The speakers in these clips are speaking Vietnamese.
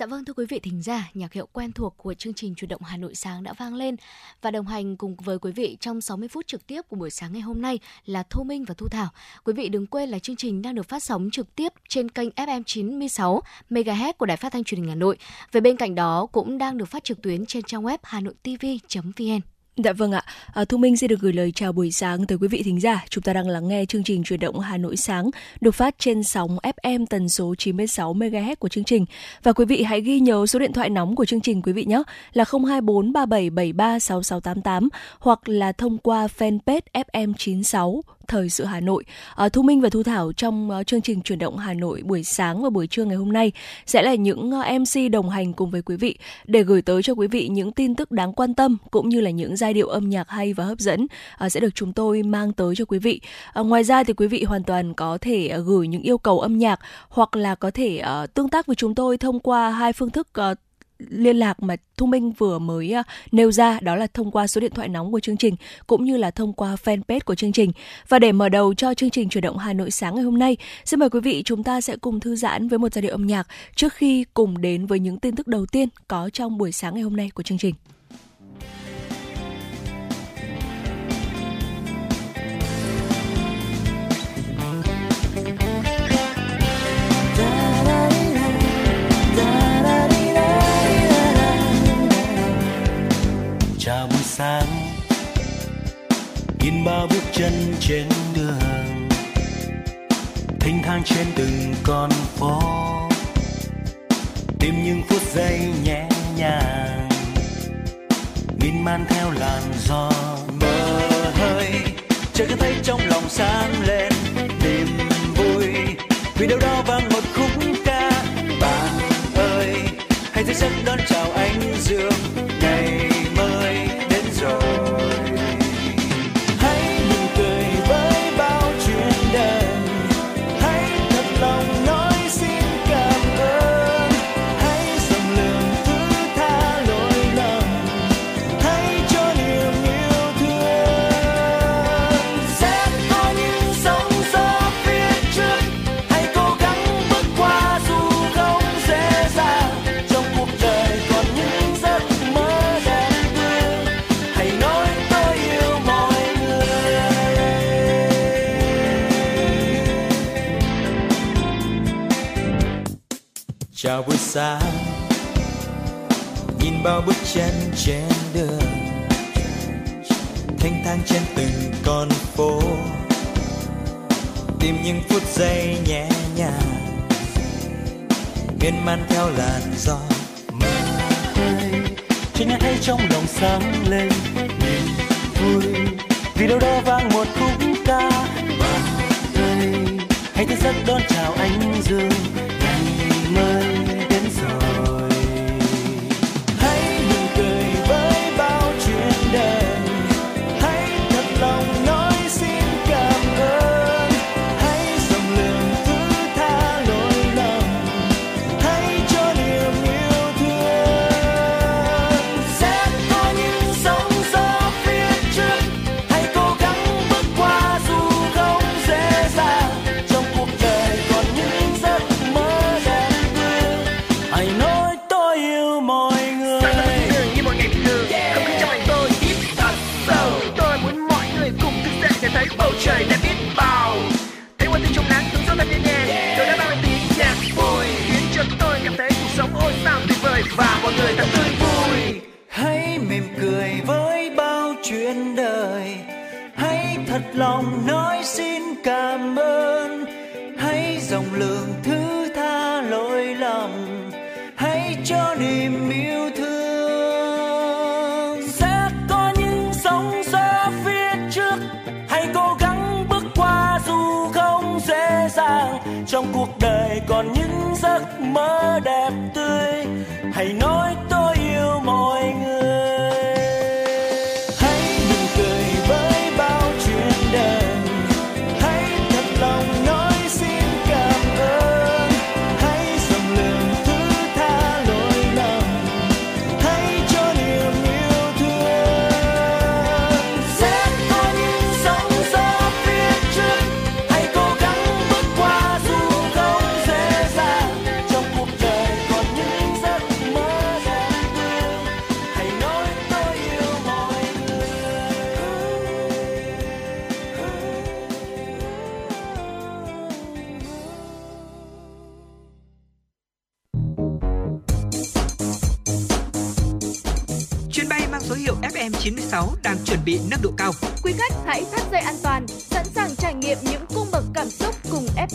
Dạ vâng thưa quý vị thính giả, nhạc hiệu quen thuộc của chương trình Chủ động Hà Nội sáng đã vang lên và đồng hành cùng với quý vị trong 60 phút trực tiếp của buổi sáng ngày hôm nay là Thu Minh và Thu Thảo. Quý vị đừng quên là chương trình đang được phát sóng trực tiếp trên kênh FM 96 MHz của Đài Phát thanh Truyền hình Hà Nội. Về bên cạnh đó cũng đang được phát trực tuyến trên trang web hanoitv.vn. Dạ vâng ạ, à, Thu Minh xin được gửi lời chào buổi sáng tới quý vị thính giả. Chúng ta đang lắng nghe chương trình truyền động Hà Nội sáng được phát trên sóng FM tần số 96 MHz của chương trình. Và quý vị hãy ghi nhớ số điện thoại nóng của chương trình quý vị nhé là 024 3773 6688 hoặc là thông qua fanpage FM 96 thời sự Hà Nội. À, Thu Minh và Thu Thảo trong uh, chương trình chuyển động Hà Nội buổi sáng và buổi trưa ngày hôm nay sẽ là những à, uh, MC đồng hành cùng với quý vị để gửi tới cho quý vị những tin tức đáng quan tâm cũng như là những giai điệu âm nhạc hay và hấp dẫn uh, sẽ được chúng tôi mang tới cho quý vị. Uh, ngoài ra thì quý vị hoàn toàn có thể uh, gửi những yêu cầu âm nhạc hoặc là có thể uh, tương tác với chúng tôi thông qua hai phương thức uh, liên lạc mà Thu Minh vừa mới à, nêu ra đó là thông qua số điện thoại nóng của chương trình cũng như là thông qua fanpage của chương trình. Và để mở đầu cho chương trình chuyển động Hà Nội sáng ngày hôm nay, xin mời quý vị chúng ta sẽ cùng thư giãn với một giai điệu âm nhạc trước khi cùng đến với những tin tức đầu tiên có trong buổi sáng ngày hôm nay của chương trình. Sáng. In ba bước chân trên đường, thênh thang trên từng con phố. Tìm những phút giây nhẹ nhàng miên man theo làn gió mơ hơi. Chợt cứ thấy trong lòng sáng lên, niềm vui. Vì đâu đó vang một khúc ca, bạn ơi, hãy dậy giấc đón chào anh dương. Xa, nhìn bao bước chân trên đường thanh thang trên từng con phố. Tìm những phút giây nhẹ nhàng miên man theo làn gió mơ hơi chỉ nghe thấy trong lòng sáng lên niềm vui vì đâu đó vang một khúc ca. Hãy thức giấc đón chào anh dương.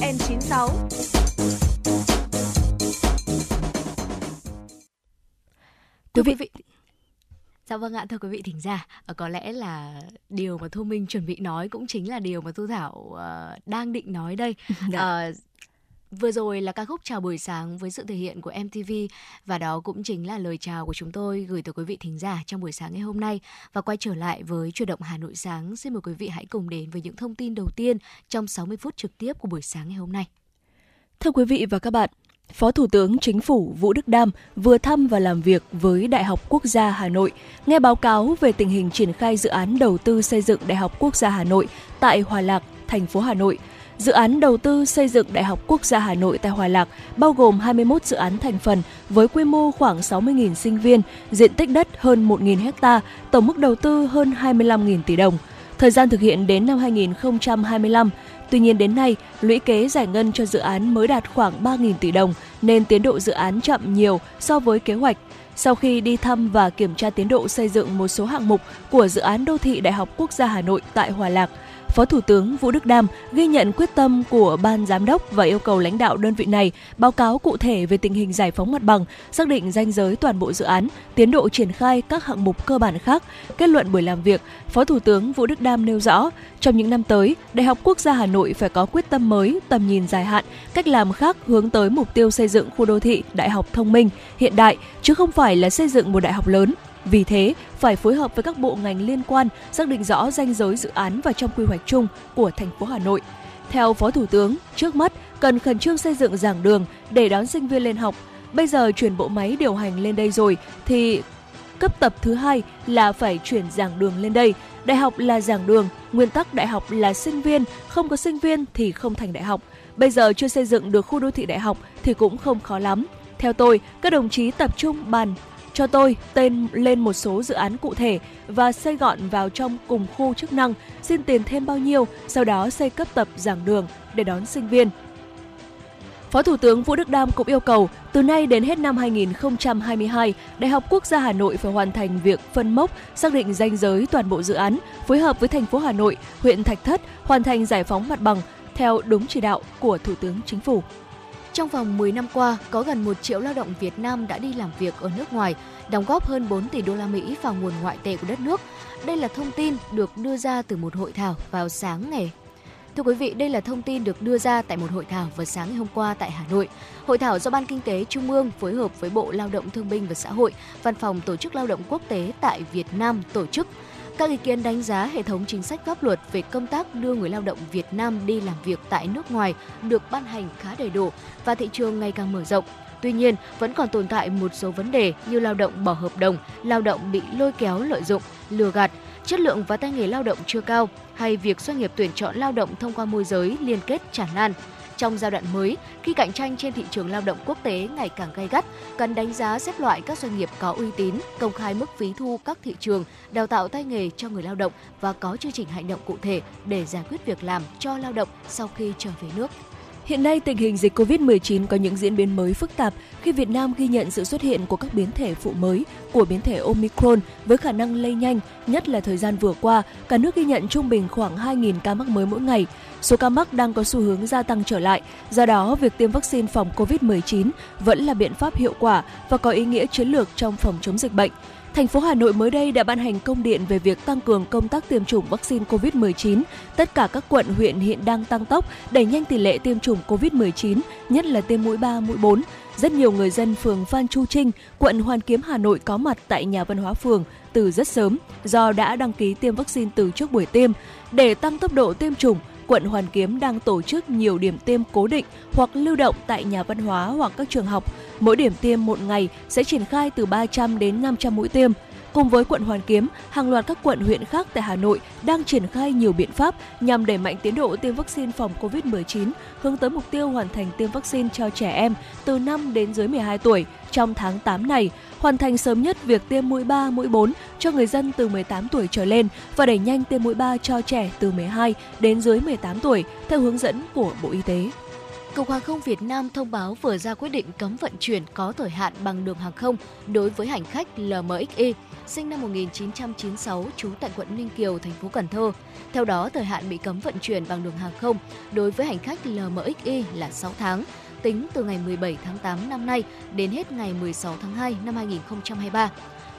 N96. Thưa quý vị, Dạ vâng ạ, thưa quý vị thỉnh giả, ờ, có lẽ là điều mà Thu Minh chuẩn bị nói cũng chính là điều mà Thu Thảo uh, đang định nói đây. Dạ. Uh, Vừa rồi là ca khúc chào buổi sáng với sự thể hiện của MTV và đó cũng chính là lời chào của chúng tôi gửi tới quý vị thính giả trong buổi sáng ngày hôm nay và quay trở lại với chuyển động Hà Nội sáng. Xin mời quý vị hãy cùng đến với những thông tin đầu tiên trong 60 phút trực tiếp của buổi sáng ngày hôm nay. Thưa quý vị và các bạn, Phó Thủ tướng Chính phủ Vũ Đức Đam vừa thăm và làm việc với Đại học Quốc gia Hà Nội, nghe báo cáo về tình hình triển khai dự án đầu tư xây dựng Đại học Quốc gia Hà Nội tại Hòa Lạc, thành phố Hà Nội. Dự án đầu tư xây dựng Đại học Quốc gia Hà Nội tại Hòa Lạc bao gồm 21 dự án thành phần với quy mô khoảng 60.000 sinh viên, diện tích đất hơn 1.000 ha, tổng mức đầu tư hơn 25.000 tỷ đồng. Thời gian thực hiện đến năm 2025, Tuy nhiên đến nay, lũy kế giải ngân cho dự án mới đạt khoảng 3.000 tỷ đồng nên tiến độ dự án chậm nhiều so với kế hoạch. Sau khi đi thăm và kiểm tra tiến độ xây dựng một số hạng mục của dự án đô thị Đại học Quốc gia Hà Nội tại Hòa Lạc, Phó Thủ tướng Vũ Đức Đam ghi nhận quyết tâm của ban giám đốc và yêu cầu lãnh đạo đơn vị này báo cáo cụ thể về tình hình giải phóng mặt bằng, xác định danh giới toàn bộ dự án, tiến độ triển khai các hạng mục cơ bản khác. Kết luận buổi làm việc, Phó Thủ tướng Vũ Đức Đam nêu rõ, trong những năm tới, Đại học Quốc gia Hà Nội phải có quyết tâm mới, tầm nhìn dài hạn, cách làm khác hướng tới mục tiêu xây dựng khu đô thị đại học thông minh, hiện đại, chứ không phải là xây dựng một đại học lớn, vì thế, phải phối hợp với các bộ ngành liên quan xác định rõ danh giới dự án và trong quy hoạch chung của thành phố Hà Nội. Theo Phó Thủ tướng, trước mắt cần khẩn trương xây dựng giảng đường để đón sinh viên lên học. Bây giờ chuyển bộ máy điều hành lên đây rồi thì cấp tập thứ hai là phải chuyển giảng đường lên đây. Đại học là giảng đường, nguyên tắc đại học là sinh viên, không có sinh viên thì không thành đại học. Bây giờ chưa xây dựng được khu đô thị đại học thì cũng không khó lắm. Theo tôi, các đồng chí tập trung bàn cho tôi tên lên một số dự án cụ thể và xây gọn vào trong cùng khu chức năng, xin tiền thêm bao nhiêu, sau đó xây cấp tập giảng đường để đón sinh viên. Phó Thủ tướng Vũ Đức Đam cũng yêu cầu từ nay đến hết năm 2022, Đại học Quốc gia Hà Nội phải hoàn thành việc phân mốc, xác định danh giới toàn bộ dự án, phối hợp với thành phố Hà Nội, huyện Thạch Thất hoàn thành giải phóng mặt bằng theo đúng chỉ đạo của Thủ tướng Chính phủ. Trong vòng 10 năm qua, có gần 1 triệu lao động Việt Nam đã đi làm việc ở nước ngoài, đóng góp hơn 4 tỷ đô la Mỹ vào nguồn ngoại tệ của đất nước. Đây là thông tin được đưa ra từ một hội thảo vào sáng ngày Thưa quý vị, đây là thông tin được đưa ra tại một hội thảo vào sáng ngày hôm qua tại Hà Nội. Hội thảo do Ban Kinh tế Trung ương phối hợp với Bộ Lao động Thương binh và Xã hội, Văn phòng Tổ chức Lao động Quốc tế tại Việt Nam tổ chức các ý kiến đánh giá hệ thống chính sách pháp luật về công tác đưa người lao động Việt Nam đi làm việc tại nước ngoài được ban hành khá đầy đủ và thị trường ngày càng mở rộng. Tuy nhiên, vẫn còn tồn tại một số vấn đề như lao động bỏ hợp đồng, lao động bị lôi kéo lợi dụng, lừa gạt, chất lượng và tay nghề lao động chưa cao hay việc doanh nghiệp tuyển chọn lao động thông qua môi giới liên kết tràn lan. Trong giai đoạn mới, khi cạnh tranh trên thị trường lao động quốc tế ngày càng gay gắt, cần đánh giá xếp loại các doanh nghiệp có uy tín, công khai mức phí thu các thị trường, đào tạo tay nghề cho người lao động và có chương trình hành động cụ thể để giải quyết việc làm cho lao động sau khi trở về nước. Hiện nay, tình hình dịch COVID-19 có những diễn biến mới phức tạp khi Việt Nam ghi nhận sự xuất hiện của các biến thể phụ mới của biến thể Omicron với khả năng lây nhanh, nhất là thời gian vừa qua, cả nước ghi nhận trung bình khoảng 2.000 ca mắc mới mỗi ngày. Số ca mắc đang có xu hướng gia tăng trở lại, do đó việc tiêm vaccine phòng COVID-19 vẫn là biện pháp hiệu quả và có ý nghĩa chiến lược trong phòng chống dịch bệnh. Thành phố Hà Nội mới đây đã ban hành công điện về việc tăng cường công tác tiêm chủng vaccine COVID-19. Tất cả các quận huyện hiện đang tăng tốc đẩy nhanh tỷ lệ tiêm chủng COVID-19, nhất là tiêm mũi 3, mũi 4. Rất nhiều người dân phường Phan Chu Trinh, quận Hoàn Kiếm Hà Nội có mặt tại nhà văn hóa phường từ rất sớm do đã đăng ký tiêm vaccine từ trước buổi tiêm. Để tăng tốc độ tiêm chủng, quận Hoàn Kiếm đang tổ chức nhiều điểm tiêm cố định hoặc lưu động tại nhà văn hóa hoặc các trường học. Mỗi điểm tiêm một ngày sẽ triển khai từ 300 đến 500 mũi tiêm. Cùng với quận Hoàn Kiếm, hàng loạt các quận huyện khác tại Hà Nội đang triển khai nhiều biện pháp nhằm đẩy mạnh tiến độ tiêm vaccine phòng COVID-19, hướng tới mục tiêu hoàn thành tiêm vaccine cho trẻ em từ 5 đến dưới 12 tuổi trong tháng 8 này, hoàn thành sớm nhất việc tiêm mũi 3, mũi 4 cho người dân từ 18 tuổi trở lên và đẩy nhanh tiêm mũi 3 cho trẻ từ 12 đến dưới 18 tuổi theo hướng dẫn của Bộ Y tế. Cục Hàng không Việt Nam thông báo vừa ra quyết định cấm vận chuyển có thời hạn bằng đường hàng không đối với hành khách LMXY sinh năm 1996 trú tại quận Ninh Kiều, thành phố Cần Thơ. Theo đó, thời hạn bị cấm vận chuyển bằng đường hàng không đối với hành khách LMXY là 6 tháng, tính từ ngày 17 tháng 8 năm nay đến hết ngày 16 tháng 2 năm 2023.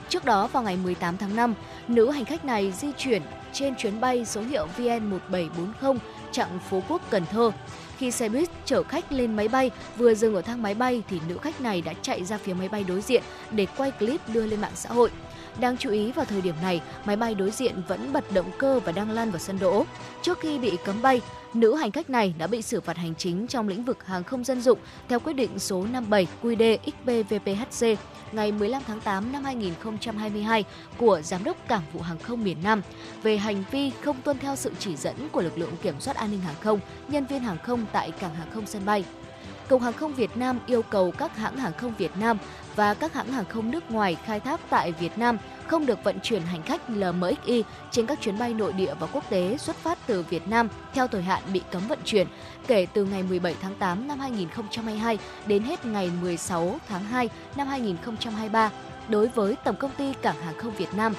Trước đó vào ngày 18 tháng 5, nữ hành khách này di chuyển trên chuyến bay số hiệu VN1740 chặng Phú Quốc Cần Thơ. Khi xe buýt chở khách lên máy bay vừa dừng ở thang máy bay thì nữ khách này đã chạy ra phía máy bay đối diện để quay clip đưa lên mạng xã hội. Đáng chú ý vào thời điểm này, máy bay đối diện vẫn bật động cơ và đang lan vào sân đỗ. Trước khi bị cấm bay, nữ hành khách này đã bị xử phạt hành chính trong lĩnh vực hàng không dân dụng theo quyết định số 57 QĐ XBVPHC ngày 15 tháng 8 năm 2022 của Giám đốc Cảng vụ Hàng không miền Nam về hành vi không tuân theo sự chỉ dẫn của lực lượng kiểm soát an ninh hàng không, nhân viên hàng không tại cảng hàng không sân bay. Cục Hàng không Việt Nam yêu cầu các hãng hàng không Việt Nam và các hãng hàng không nước ngoài khai thác tại Việt Nam không được vận chuyển hành khách LMXY trên các chuyến bay nội địa và quốc tế xuất phát từ Việt Nam theo thời hạn bị cấm vận chuyển kể từ ngày 17 tháng 8 năm 2022 đến hết ngày 16 tháng 2 năm 2023 đối với Tổng công ty Cảng hàng không Việt Nam.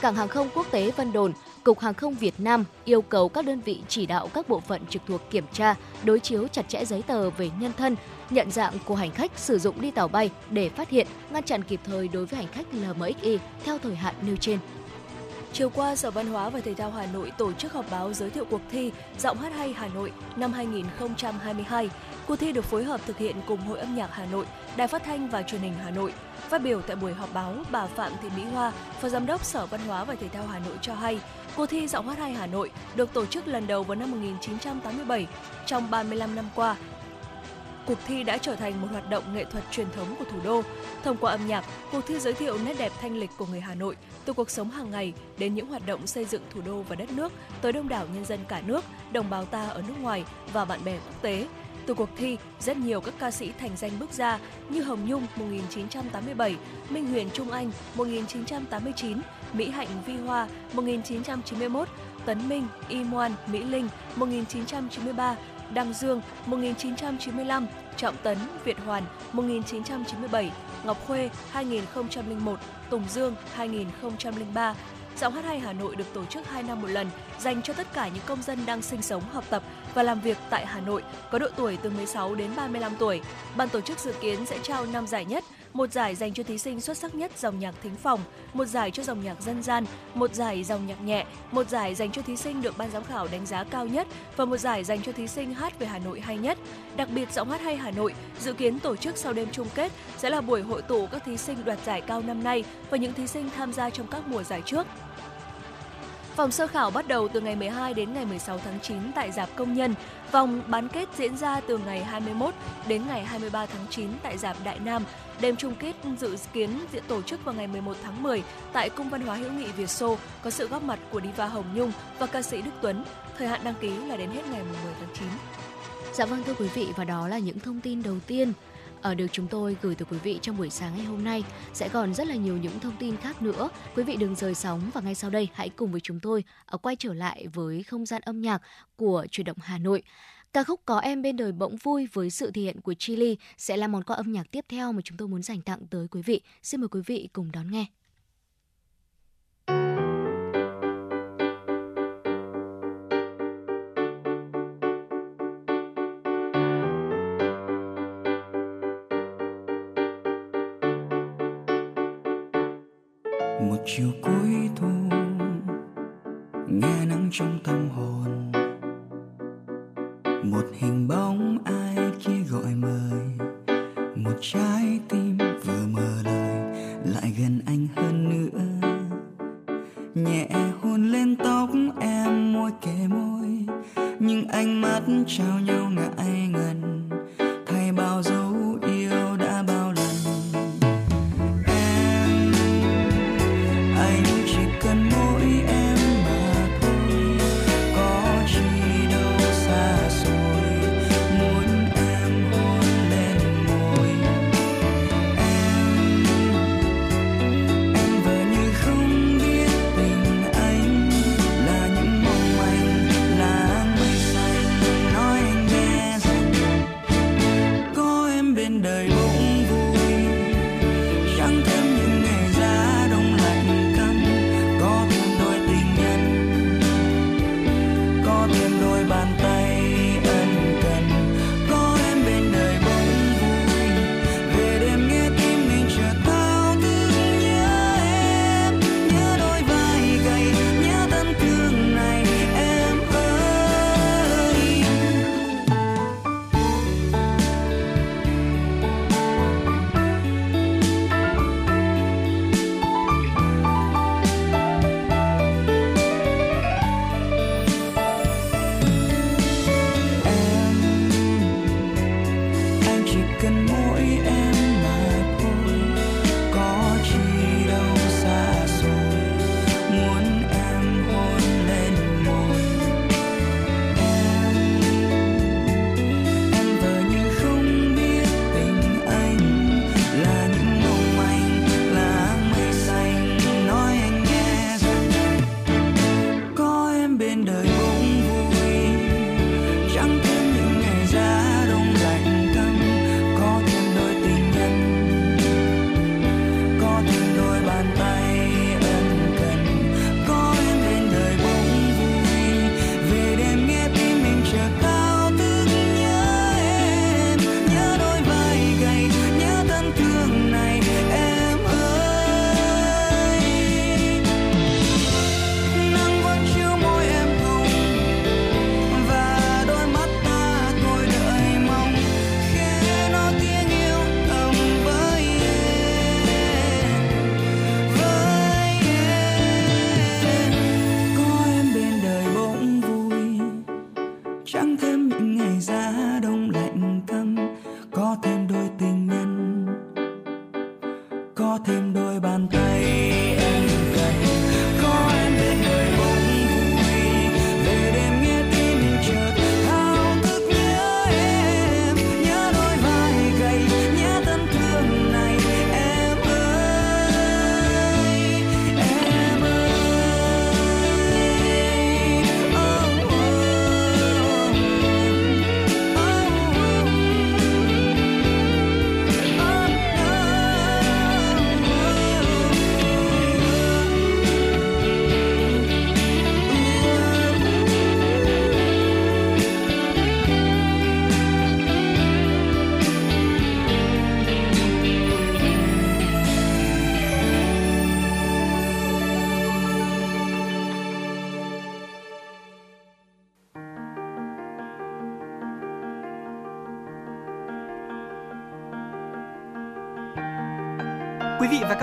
Cảng hàng không quốc tế Vân Đồn Cục Hàng không Việt Nam yêu cầu các đơn vị chỉ đạo các bộ phận trực thuộc kiểm tra, đối chiếu chặt chẽ giấy tờ về nhân thân, nhận dạng của hành khách sử dụng đi tàu bay để phát hiện, ngăn chặn kịp thời đối với hành khách LMXY theo thời hạn nêu trên. Chiều qua, Sở Văn hóa và Thể thao Hà Nội tổ chức họp báo giới thiệu cuộc thi Giọng hát hay Hà Nội năm 2022. Cuộc thi được phối hợp thực hiện cùng Hội âm nhạc Hà Nội, Đài Phát thanh và Truyền hình Hà Nội. Phát biểu tại buổi họp báo, bà Phạm Thị Mỹ Hoa, Phó Giám đốc Sở Văn hóa và Thể thao Hà Nội cho hay, cuộc thi Giọng hát hay Hà Nội được tổ chức lần đầu vào năm 1987. Trong 35 năm qua, cuộc thi đã trở thành một hoạt động nghệ thuật truyền thống của thủ đô. Thông qua âm nhạc, cuộc thi giới thiệu nét đẹp thanh lịch của người Hà Nội, từ cuộc sống hàng ngày đến những hoạt động xây dựng thủ đô và đất nước tới đông đảo nhân dân cả nước, đồng bào ta ở nước ngoài và bạn bè quốc tế. Từ cuộc thi, rất nhiều các ca sĩ thành danh bước ra như Hồng Nhung 1987, Minh Huyền Trung Anh 1989, Mỹ Hạnh Vi Hoa 1991, Tấn Minh, Y Moan, Mỹ Linh 1993, Đăng Dương 1995, Trọng Tấn, Việt Hoàn 1997, Ngọc Khuê 2001, Tùng Dương 2003. Giọng hát hay Hà Nội được tổ chức 2 năm một lần dành cho tất cả những công dân đang sinh sống, học tập và làm việc tại Hà Nội có độ tuổi từ 16 đến 35 tuổi. Ban tổ chức dự kiến sẽ trao 5 giải nhất, một giải dành cho thí sinh xuất sắc nhất dòng nhạc thính phòng, một giải cho dòng nhạc dân gian, một giải dòng nhạc nhẹ, một giải dành cho thí sinh được ban giám khảo đánh giá cao nhất và một giải dành cho thí sinh hát về Hà Nội hay nhất. Đặc biệt giọng hát hay Hà Nội dự kiến tổ chức sau đêm chung kết sẽ là buổi hội tụ các thí sinh đoạt giải cao năm nay và những thí sinh tham gia trong các mùa giải trước. Vòng sơ khảo bắt đầu từ ngày 12 đến ngày 16 tháng 9 tại Giạp Công Nhân. Vòng bán kết diễn ra từ ngày 21 đến ngày 23 tháng 9 tại Giạp Đại Nam. Đêm chung kết dự kiến diễn tổ chức vào ngày 11 tháng 10 tại Cung Văn hóa hữu nghị Việt Xô, có sự góp mặt của Diva Hồng Nhung và ca sĩ Đức Tuấn. Thời hạn đăng ký là đến hết ngày 10 tháng 9. Dạ vâng thưa quý vị, và đó là những thông tin đầu tiên ở được chúng tôi gửi tới quý vị trong buổi sáng ngày hôm nay. Sẽ còn rất là nhiều những thông tin khác nữa. Quý vị đừng rời sóng và ngay sau đây hãy cùng với chúng tôi ờ, quay trở lại với không gian âm nhạc của chuyển động Hà Nội. Ca khúc Có em bên đời bỗng vui với sự thể hiện của Chili sẽ là món quà âm nhạc tiếp theo mà chúng tôi muốn dành tặng tới quý vị. Xin mời quý vị cùng đón nghe.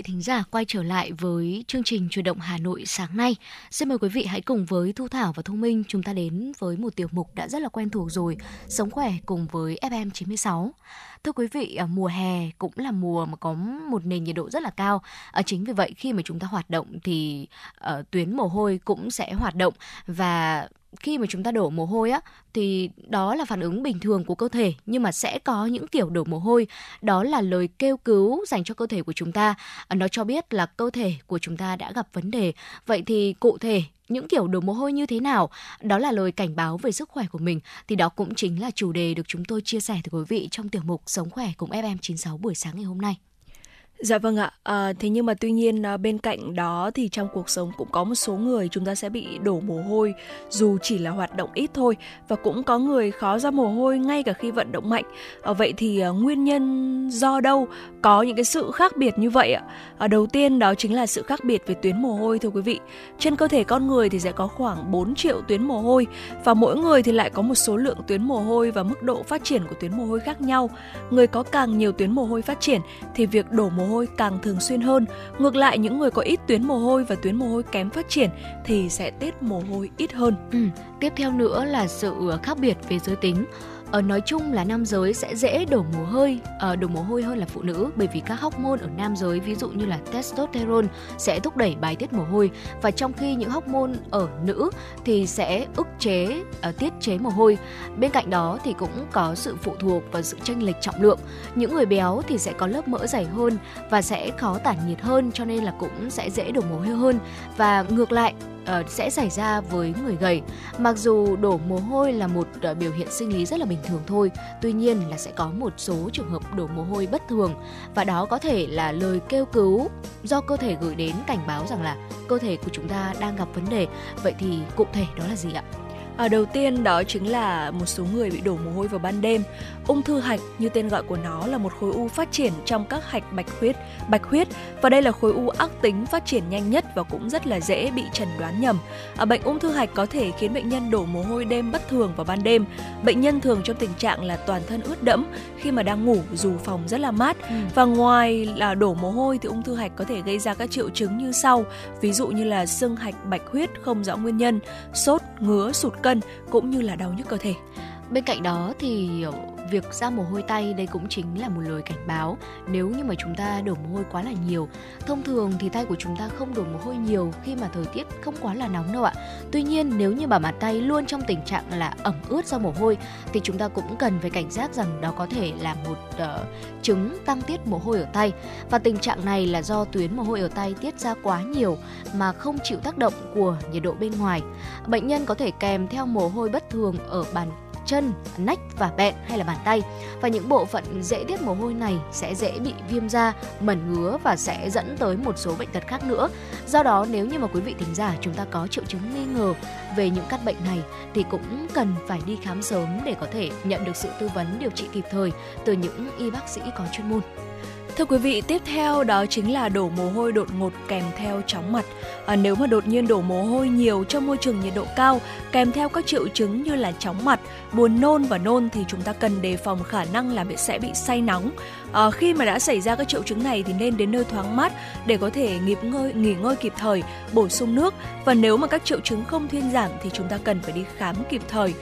Vị thính giả quay trở lại với chương trình chuyển động Hà Nội sáng nay. Xin mời quý vị hãy cùng với Thu Thảo và Thu Minh chúng ta đến với một tiểu mục đã rất là quen thuộc rồi, Sống khỏe cùng với FM 96. Thưa quý vị, à, mùa hè cũng là mùa mà có một nền nhiệt độ rất là cao. À, chính vì vậy khi mà chúng ta hoạt động thì ờ, tuyến mồ hôi cũng sẽ hoạt động và khi mà chúng ta đổ mồ hôi á, thì đó là phản ứng bình thường của cơ thể, nhưng mà sẽ có những kiểu đổ mồ hôi. Đó là lời kêu cứu dành cho cơ thể của chúng ta. À, nó cho biết là cơ thể của chúng ta đã gặp vấn đề. Vậy thì cụ thể, những kiểu đổ mồ hôi như thế nào? Đó là lời cảnh báo về sức khỏe của mình. Thì đó cũng chính là chủ đề được chúng tôi chia sẻ với quý vị trong tiểu mục sống khỏe cùng FM96 buổi sáng ngày hôm nay. Dạ vâng ạ. À, thế nhưng mà tuy nhiên à, bên cạnh đó thì trong cuộc sống cũng có một số người chúng ta sẽ bị đổ mồ hôi dù chỉ là hoạt động ít thôi và cũng có người khó ra mồ hôi ngay cả khi vận động mạnh. À, vậy thì à, nguyên nhân do đâu có những cái sự khác biệt như vậy ạ? À, đầu tiên đó chính là sự khác biệt về tuyến mồ hôi thưa quý vị. Trên cơ thể con người thì sẽ có khoảng 4 triệu tuyến mồ hôi và mỗi người thì lại có một số lượng tuyến mồ hôi và mức độ phát triển của tuyến mồ hôi khác nhau. Người có càng nhiều tuyến mồ hôi phát triển thì việc đổ mồ hôi càng thường xuyên hơn. Ngược lại, những người có ít tuyến mồ hôi và tuyến mồ hôi kém phát triển thì sẽ tiết mồ hôi ít hơn. Ừ. Tiếp theo nữa là sự khác biệt về giới tính ờ, nói chung là nam giới sẽ dễ đổ mồ hôi ở đổ mồ hôi hơn là phụ nữ bởi vì các hormone ở nam giới ví dụ như là testosterone sẽ thúc đẩy bài tiết mồ hôi. Và trong khi những hormone ở nữ thì sẽ ức chế uh, tiết chế mồ hôi. Bên cạnh đó thì cũng có sự phụ thuộc vào sự chênh lệch trọng lượng. Những người béo thì sẽ có lớp mỡ dày hơn và sẽ khó tản nhiệt hơn cho nên là cũng sẽ dễ đổ mồ hôi hơn. Và ngược lại uh, sẽ xảy ra với người gầy. Mặc dù đổ mồ hôi là một uh, biểu hiện sinh lý rất là bình thường thôi, tuy nhiên là sẽ có một số trường hợp đổ mồ hôi bất thường và đó có thể là lời kêu cứu do cơ thể gửi đến cảnh báo rằng là cơ thể của chúng ta đang gặp vấn đề. Vậy thì cụ thể đó là gì ạ? À, đầu tiên đó chính là một số người bị đổ mồ hôi vào ban đêm. Ung thư hạch như tên gọi của nó là một khối u phát triển trong các hạch bạch huyết, bạch huyết và đây là khối u ác tính phát triển nhanh nhất và cũng rất là dễ bị chẩn đoán nhầm. À, bệnh ung thư hạch có thể khiến bệnh nhân đổ mồ hôi đêm bất thường vào ban đêm. Bệnh nhân thường trong tình trạng là toàn thân ướt đẫm khi mà đang ngủ dù phòng rất là mát. Ừ. Và ngoài là đổ mồ hôi thì ung thư hạch có thể gây ra các triệu chứng như sau, ví dụ như là sưng hạch bạch huyết không rõ nguyên nhân, sốt, ngứa, sụt cân cũng như là đau nhức cơ thể. Bên cạnh đó thì việc ra mồ hôi tay đây cũng chính là một lời cảnh báo nếu như mà chúng ta đổ mồ hôi quá là nhiều. Thông thường thì tay của chúng ta không đổ mồ hôi nhiều khi mà thời tiết không quá là nóng đâu ạ. Tuy nhiên nếu như mà bàn tay luôn trong tình trạng là ẩm ướt do mồ hôi thì chúng ta cũng cần phải cảnh giác rằng đó có thể là một uh, chứng tăng tiết mồ hôi ở tay và tình trạng này là do tuyến mồ hôi ở tay tiết ra quá nhiều mà không chịu tác động của nhiệt độ bên ngoài. Bệnh nhân có thể kèm theo mồ hôi bất thường ở bàn chân, nách và bẹn hay là bàn tay. Và những bộ phận dễ tiết mồ hôi này sẽ dễ bị viêm da, mẩn ngứa và sẽ dẫn tới một số bệnh tật khác nữa. Do đó nếu như mà quý vị thính giả chúng ta có triệu chứng nghi ngờ về những căn bệnh này thì cũng cần phải đi khám sớm để có thể nhận được sự tư vấn điều trị kịp thời từ những y bác sĩ có chuyên môn. Thưa quý vị, tiếp theo đó chính là đổ mồ hôi đột ngột kèm theo chóng mặt. À, nếu mà đột nhiên đổ mồ hôi nhiều trong môi trường nhiệt độ cao kèm theo các triệu chứng như là chóng mặt, buồn nôn và nôn thì chúng ta cần đề phòng khả năng là sẽ bị say nóng. À, khi mà đã xảy ra các triệu chứng này thì nên đến nơi thoáng mát để có thể nghỉ ngơi nghỉ ngơi kịp thời, bổ sung nước và nếu mà các triệu chứng không thuyên giảm thì chúng ta cần phải đi khám kịp thời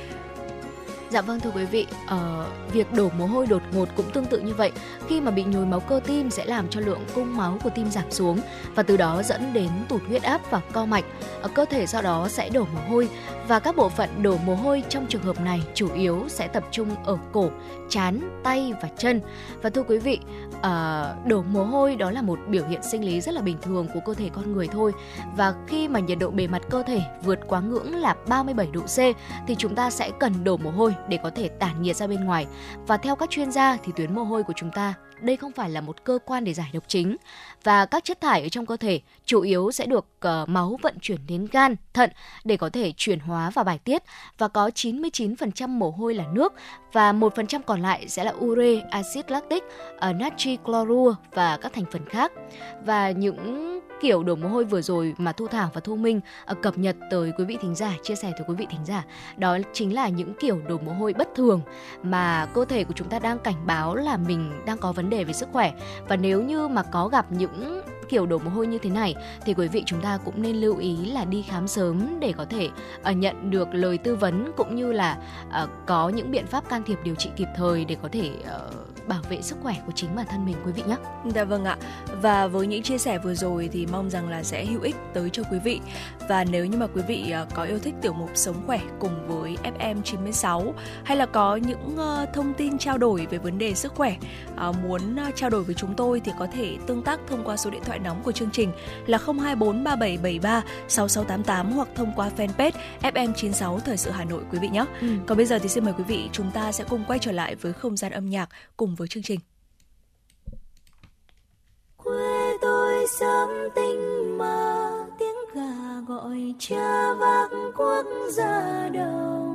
Dạ vâng thưa quý vị, uh, việc đổ mồ hôi đột ngột cũng tương tự như vậy. Khi mà bị nhồi máu cơ tim sẽ làm cho lượng cung máu của tim giảm xuống và từ đó dẫn đến tụt huyết áp và co mạch. Uh, cơ thể sau đó sẽ đổ mồ hôi và các bộ phận đổ mồ hôi trong trường hợp này chủ yếu sẽ tập trung ở cổ, chán, tay và chân. Và thưa quý vị, uh, đổ mồ hôi đó là một biểu hiện sinh lý rất là bình thường của cơ thể con người thôi. Và khi mà nhiệt độ bề mặt cơ thể vượt quá ngưỡng là 37 độ C thì chúng ta sẽ cần đổ mồ hôi để có thể tản nhiệt ra bên ngoài. Và theo các chuyên gia thì tuyến mồ hôi của chúng ta đây không phải là một cơ quan để giải độc chính và các chất thải ở trong cơ thể chủ yếu sẽ được uh, máu vận chuyển đến gan, thận để có thể chuyển hóa và bài tiết và có 99% mồ hôi là nước và 1% còn lại sẽ là ure, axit lactic, uh, natri chlorua và các thành phần khác. Và những kiểu đổ mồ hôi vừa rồi mà Thu Thảo và Thu Minh à, cập nhật tới quý vị thính giả, chia sẻ tới quý vị thính giả, đó chính là những kiểu đổ mồ hôi bất thường mà cơ thể của chúng ta đang cảnh báo là mình đang có vấn đề về sức khỏe. Và nếu như mà có gặp những kiểu đổ mồ hôi như thế này thì quý vị chúng ta cũng nên lưu ý là đi khám sớm để có thể uh, nhận được lời tư vấn cũng như là uh, có những biện pháp can thiệp điều trị kịp thời để có thể uh, bảo vệ sức khỏe của chính bản thân mình quý vị nhé. Dạ vâng ạ. Và với những chia sẻ vừa rồi thì mong rằng là sẽ hữu ích tới cho quý vị. Và nếu như mà quý vị ờ, có yêu thích tiểu mục Sống khỏe cùng với FM 96 hay là có những ờ, thông tin trao đổi về vấn đề sức khỏe ờ, muốn trao đổi với chúng tôi thì có thể tương tác thông qua số điện thoại nóng của chương trình là 024 3773 6688 hoặc thông qua fanpage FM96 Thời sự Hà Nội quý vị nhé. Ừ. Còn bây giờ thì xin mời quý vị chúng ta sẽ cùng quay trở lại với không gian âm nhạc cùng với chương trình. Quê tôi sớm tinh mơ, tiếng gà gọi cha vác quốc gia đầu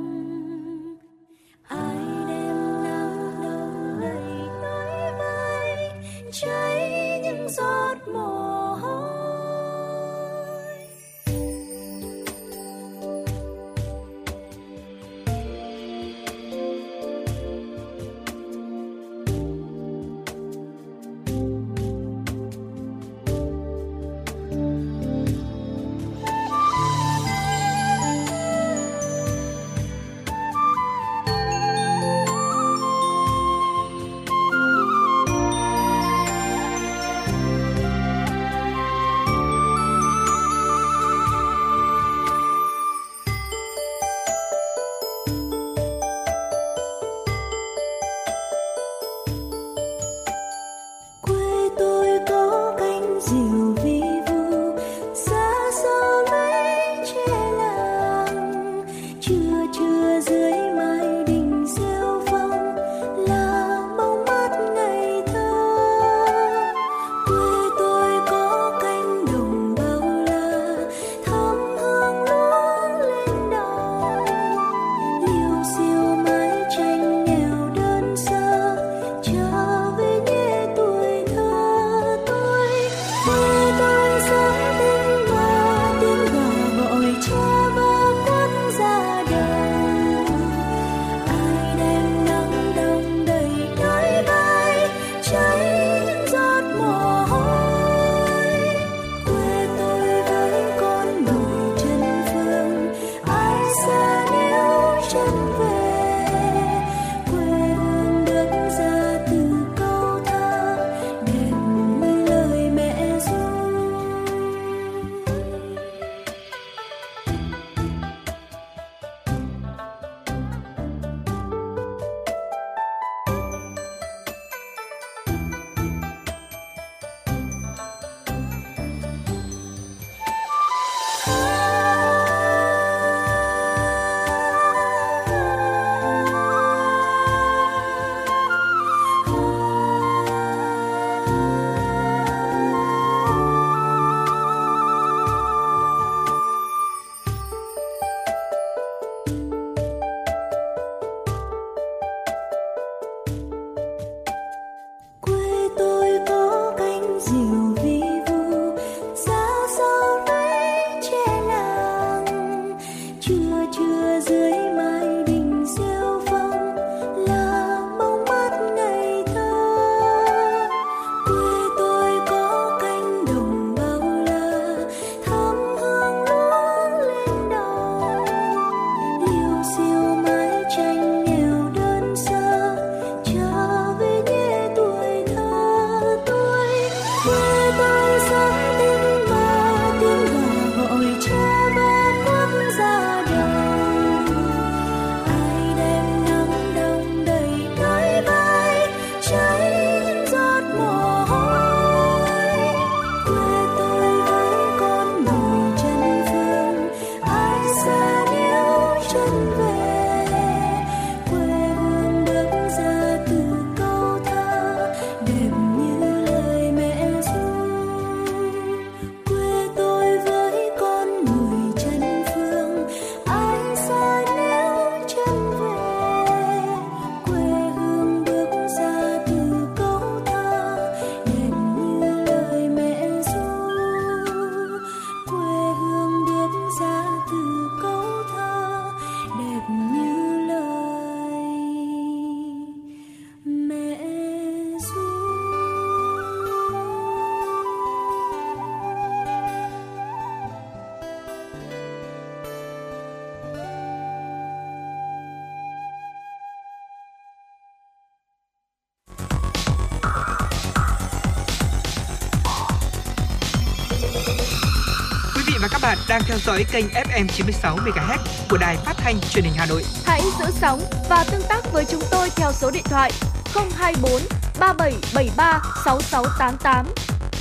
đang theo dõi kênh FM 96 MHz của đài phát thanh truyền hình Hà Nội. Hãy giữ sóng và tương tác với chúng tôi theo số điện thoại 024 3773 6688.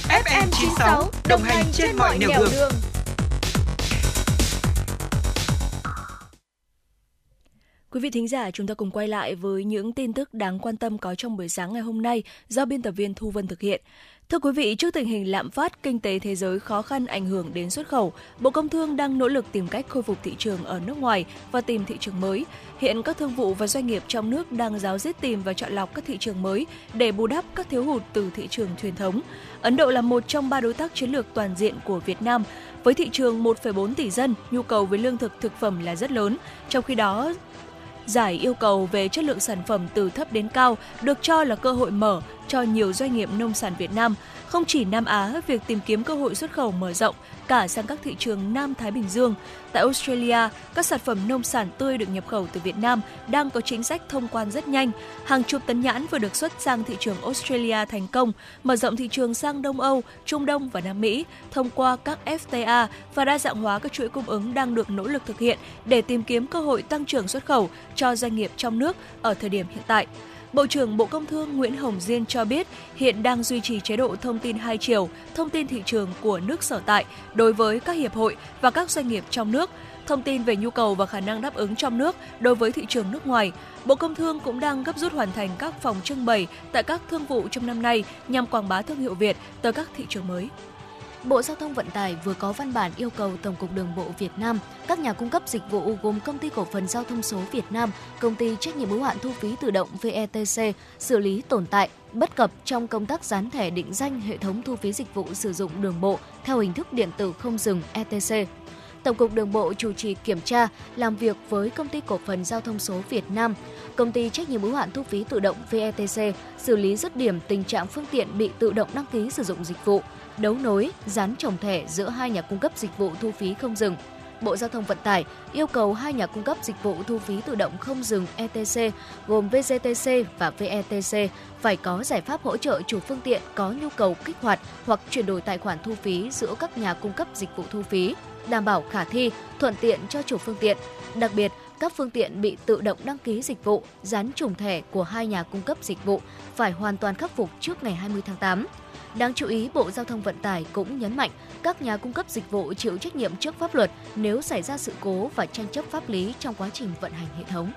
FM 96 đồng hành trên mọi nẻo đường. đường. Quý vị thính giả, chúng ta cùng quay lại với những tin tức đáng quan tâm có trong buổi sáng ngày hôm nay do biên tập viên Thu Vân thực hiện. Thưa quý vị, trước tình hình lạm phát, kinh tế thế giới khó khăn ảnh hưởng đến xuất khẩu, Bộ Công Thương đang nỗ lực tìm cách khôi phục thị trường ở nước ngoài và tìm thị trường mới. Hiện các thương vụ và doanh nghiệp trong nước đang giáo diết tìm và chọn lọc các thị trường mới để bù đắp các thiếu hụt từ thị trường truyền thống. Ấn Độ là một trong ba đối tác chiến lược toàn diện của Việt Nam. Với thị trường 1,4 tỷ dân, nhu cầu với lương thực thực phẩm là rất lớn. Trong khi đó, giải yêu cầu về chất lượng sản phẩm từ thấp đến cao được cho là cơ hội mở cho nhiều doanh nghiệp nông sản Việt Nam. Không chỉ Nam Á, việc tìm kiếm cơ hội xuất khẩu mở rộng cả sang các thị trường Nam Thái Bình Dương. Tại Australia, các sản phẩm nông sản tươi được nhập khẩu từ Việt Nam đang có chính sách thông quan rất nhanh. Hàng chục tấn nhãn vừa được xuất sang thị trường Australia thành công, mở rộng thị trường sang Đông Âu, Trung Đông và Nam Mỹ thông qua các FTA và đa dạng hóa các chuỗi cung ứng đang được nỗ lực thực hiện để tìm kiếm cơ hội tăng trưởng xuất khẩu cho doanh nghiệp trong nước ở thời điểm hiện tại. Bộ trưởng Bộ Công Thương Nguyễn Hồng Diên cho biết hiện đang duy trì chế độ thông tin hai chiều, thông tin thị trường của nước sở tại đối với các hiệp hội và các doanh nghiệp trong nước, thông tin về nhu cầu và khả năng đáp ứng trong nước đối với thị trường nước ngoài. Bộ Công Thương cũng đang gấp rút hoàn thành các phòng trưng bày tại các thương vụ trong năm nay nhằm quảng bá thương hiệu Việt tới các thị trường mới. Bộ Giao thông Vận tải vừa có văn bản yêu cầu Tổng cục Đường bộ Việt Nam, các nhà cung cấp dịch vụ gồm Công ty Cổ phần Giao thông số Việt Nam, Công ty trách nhiệm hữu hạn thu phí tự động VETC xử lý tồn tại, bất cập trong công tác dán thẻ định danh hệ thống thu phí dịch vụ sử dụng đường bộ theo hình thức điện tử không dừng ETC. Tổng cục Đường bộ chủ trì kiểm tra, làm việc với Công ty Cổ phần Giao thông số Việt Nam, Công ty trách nhiệm hữu hạn thu phí tự động VETC xử lý dứt điểm tình trạng phương tiện bị tự động đăng ký sử dụng dịch vụ, đấu nối, dán trồng thẻ giữa hai nhà cung cấp dịch vụ thu phí không dừng. Bộ Giao thông Vận tải yêu cầu hai nhà cung cấp dịch vụ thu phí tự động không dừng ETC gồm VGTC và VETC phải có giải pháp hỗ trợ chủ phương tiện có nhu cầu kích hoạt hoặc chuyển đổi tài khoản thu phí giữa các nhà cung cấp dịch vụ thu phí, đảm bảo khả thi, thuận tiện cho chủ phương tiện. Đặc biệt, các phương tiện bị tự động đăng ký dịch vụ, dán trùng thẻ của hai nhà cung cấp dịch vụ phải hoàn toàn khắc phục trước ngày 20 tháng 8. Đáng chú ý, Bộ Giao thông Vận tải cũng nhấn mạnh các nhà cung cấp dịch vụ chịu trách nhiệm trước pháp luật nếu xảy ra sự cố và tranh chấp pháp lý trong quá trình vận hành hệ thống.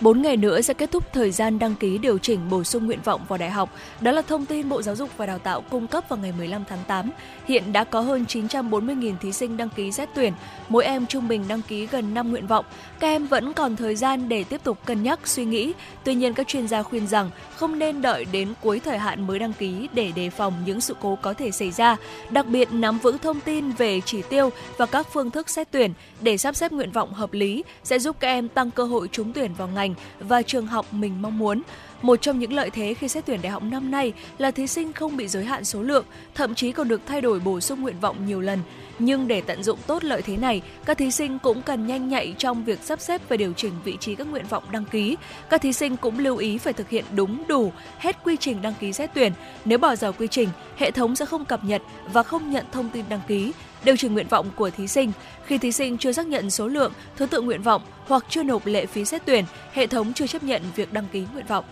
4 ngày nữa sẽ kết thúc thời gian đăng ký điều chỉnh bổ sung nguyện vọng vào đại học. Đó là thông tin Bộ Giáo dục và Đào tạo cung cấp vào ngày 15 tháng 8. Hiện đã có hơn 940.000 thí sinh đăng ký xét tuyển, mỗi em trung bình đăng ký gần 5 nguyện vọng. Các em vẫn còn thời gian để tiếp tục cân nhắc, suy nghĩ. Tuy nhiên các chuyên gia khuyên rằng không nên đợi đến cuối thời hạn mới đăng ký để đề phòng những sự cố có thể xảy ra. Đặc biệt nắm vững thông tin về chỉ tiêu và các phương thức xét tuyển để sắp xếp nguyện vọng hợp lý sẽ giúp các em tăng cơ hội trúng tuyển vào ngày ngành và trường học mình mong muốn. Một trong những lợi thế khi xét tuyển đại học năm nay là thí sinh không bị giới hạn số lượng, thậm chí còn được thay đổi bổ sung nguyện vọng nhiều lần. Nhưng để tận dụng tốt lợi thế này, các thí sinh cũng cần nhanh nhạy trong việc sắp xếp và điều chỉnh vị trí các nguyện vọng đăng ký. Các thí sinh cũng lưu ý phải thực hiện đúng đủ hết quy trình đăng ký xét tuyển. Nếu bỏ dở quy trình, hệ thống sẽ không cập nhật và không nhận thông tin đăng ký điều chỉnh nguyện vọng của thí sinh. Khi thí sinh chưa xác nhận số lượng, thứ tự nguyện vọng hoặc chưa nộp lệ phí xét tuyển, hệ thống chưa chấp nhận việc đăng ký nguyện vọng.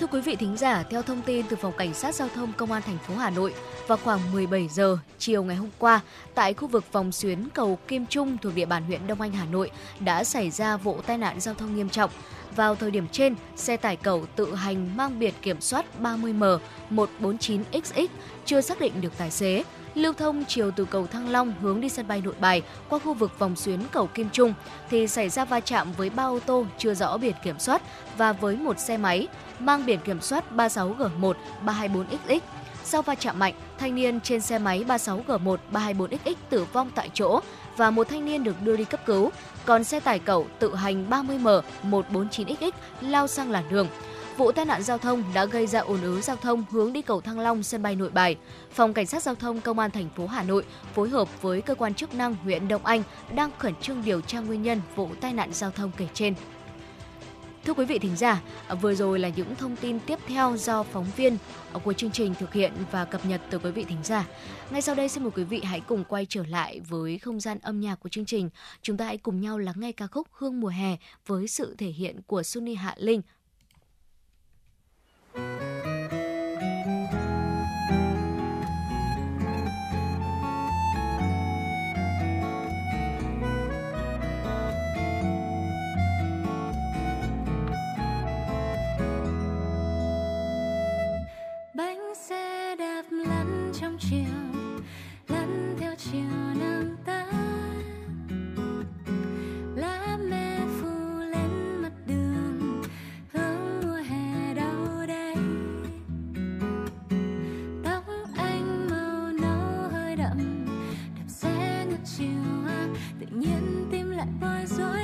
Thưa quý vị thính giả, theo thông tin từ phòng cảnh sát giao thông công an thành phố Hà Nội, vào khoảng 17 giờ chiều ngày hôm qua, tại khu vực vòng xuyến cầu Kim Trung thuộc địa bàn huyện Đông Anh, Hà Nội đã xảy ra vụ tai nạn giao thông nghiêm trọng. Vào thời điểm trên, xe tải cầu tự hành mang biển kiểm soát 30M 149XX chưa xác định được tài xế lưu thông chiều từ cầu Thăng Long hướng đi sân bay Nội Bài qua khu vực vòng xuyến cầu Kim Trung thì xảy ra va chạm với ba ô tô chưa rõ biển kiểm soát và với một xe máy mang biển kiểm soát 36G1 324XX. Sau va chạm mạnh, thanh niên trên xe máy 36G1 324XX tử vong tại chỗ và một thanh niên được đưa đi cấp cứu, còn xe tải cẩu tự hành 30M 149XX lao sang làn đường. Vụ tai nạn giao thông đã gây ra ồn ứ giao thông hướng đi cầu Thăng Long sân bay Nội Bài. Phòng Cảnh sát giao thông Công an thành phố Hà Nội phối hợp với cơ quan chức năng huyện Đông Anh đang khẩn trương điều tra nguyên nhân vụ tai nạn giao thông kể trên. Thưa quý vị thính giả, vừa rồi là những thông tin tiếp theo do phóng viên của chương trình thực hiện và cập nhật tới quý vị thính giả. Ngay sau đây xin mời quý vị hãy cùng quay trở lại với không gian âm nhạc của chương trình. Chúng ta hãy cùng nhau lắng nghe ca khúc Hương mùa hè với sự thể hiện của Sunny Hạ Linh. nhiên tim lại bối rối.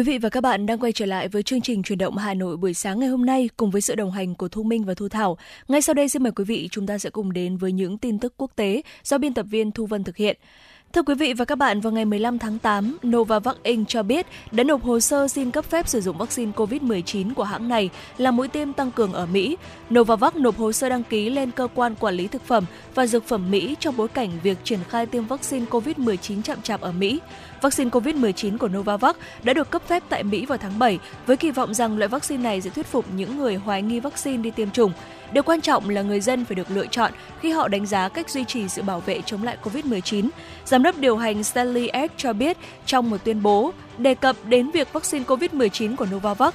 Quý vị và các bạn đang quay trở lại với chương trình truyền động Hà Nội buổi sáng ngày hôm nay cùng với sự đồng hành của Thu Minh và Thu Thảo. Ngay sau đây xin mời quý vị chúng ta sẽ cùng đến với những tin tức quốc tế do biên tập viên Thu Vân thực hiện. Thưa quý vị và các bạn, vào ngày 15 tháng 8, Novavax Inc. cho biết đã nộp hồ sơ xin cấp phép sử dụng vaccine COVID-19 của hãng này là mũi tiêm tăng cường ở Mỹ. Novavax nộp hồ sơ đăng ký lên cơ quan quản lý thực phẩm và dược phẩm Mỹ trong bối cảnh việc triển khai tiêm vaccine COVID-19 chậm chạp ở Mỹ. Vaccine COVID-19 của Novavax đã được cấp phép tại Mỹ vào tháng 7 với kỳ vọng rằng loại vaccine này sẽ thuyết phục những người hoài nghi vaccine đi tiêm chủng. Điều quan trọng là người dân phải được lựa chọn khi họ đánh giá cách duy trì sự bảo vệ chống lại COVID-19. Giám đốc điều hành Stanley Ek cho biết trong một tuyên bố đề cập đến việc vaccine COVID-19 của Novavax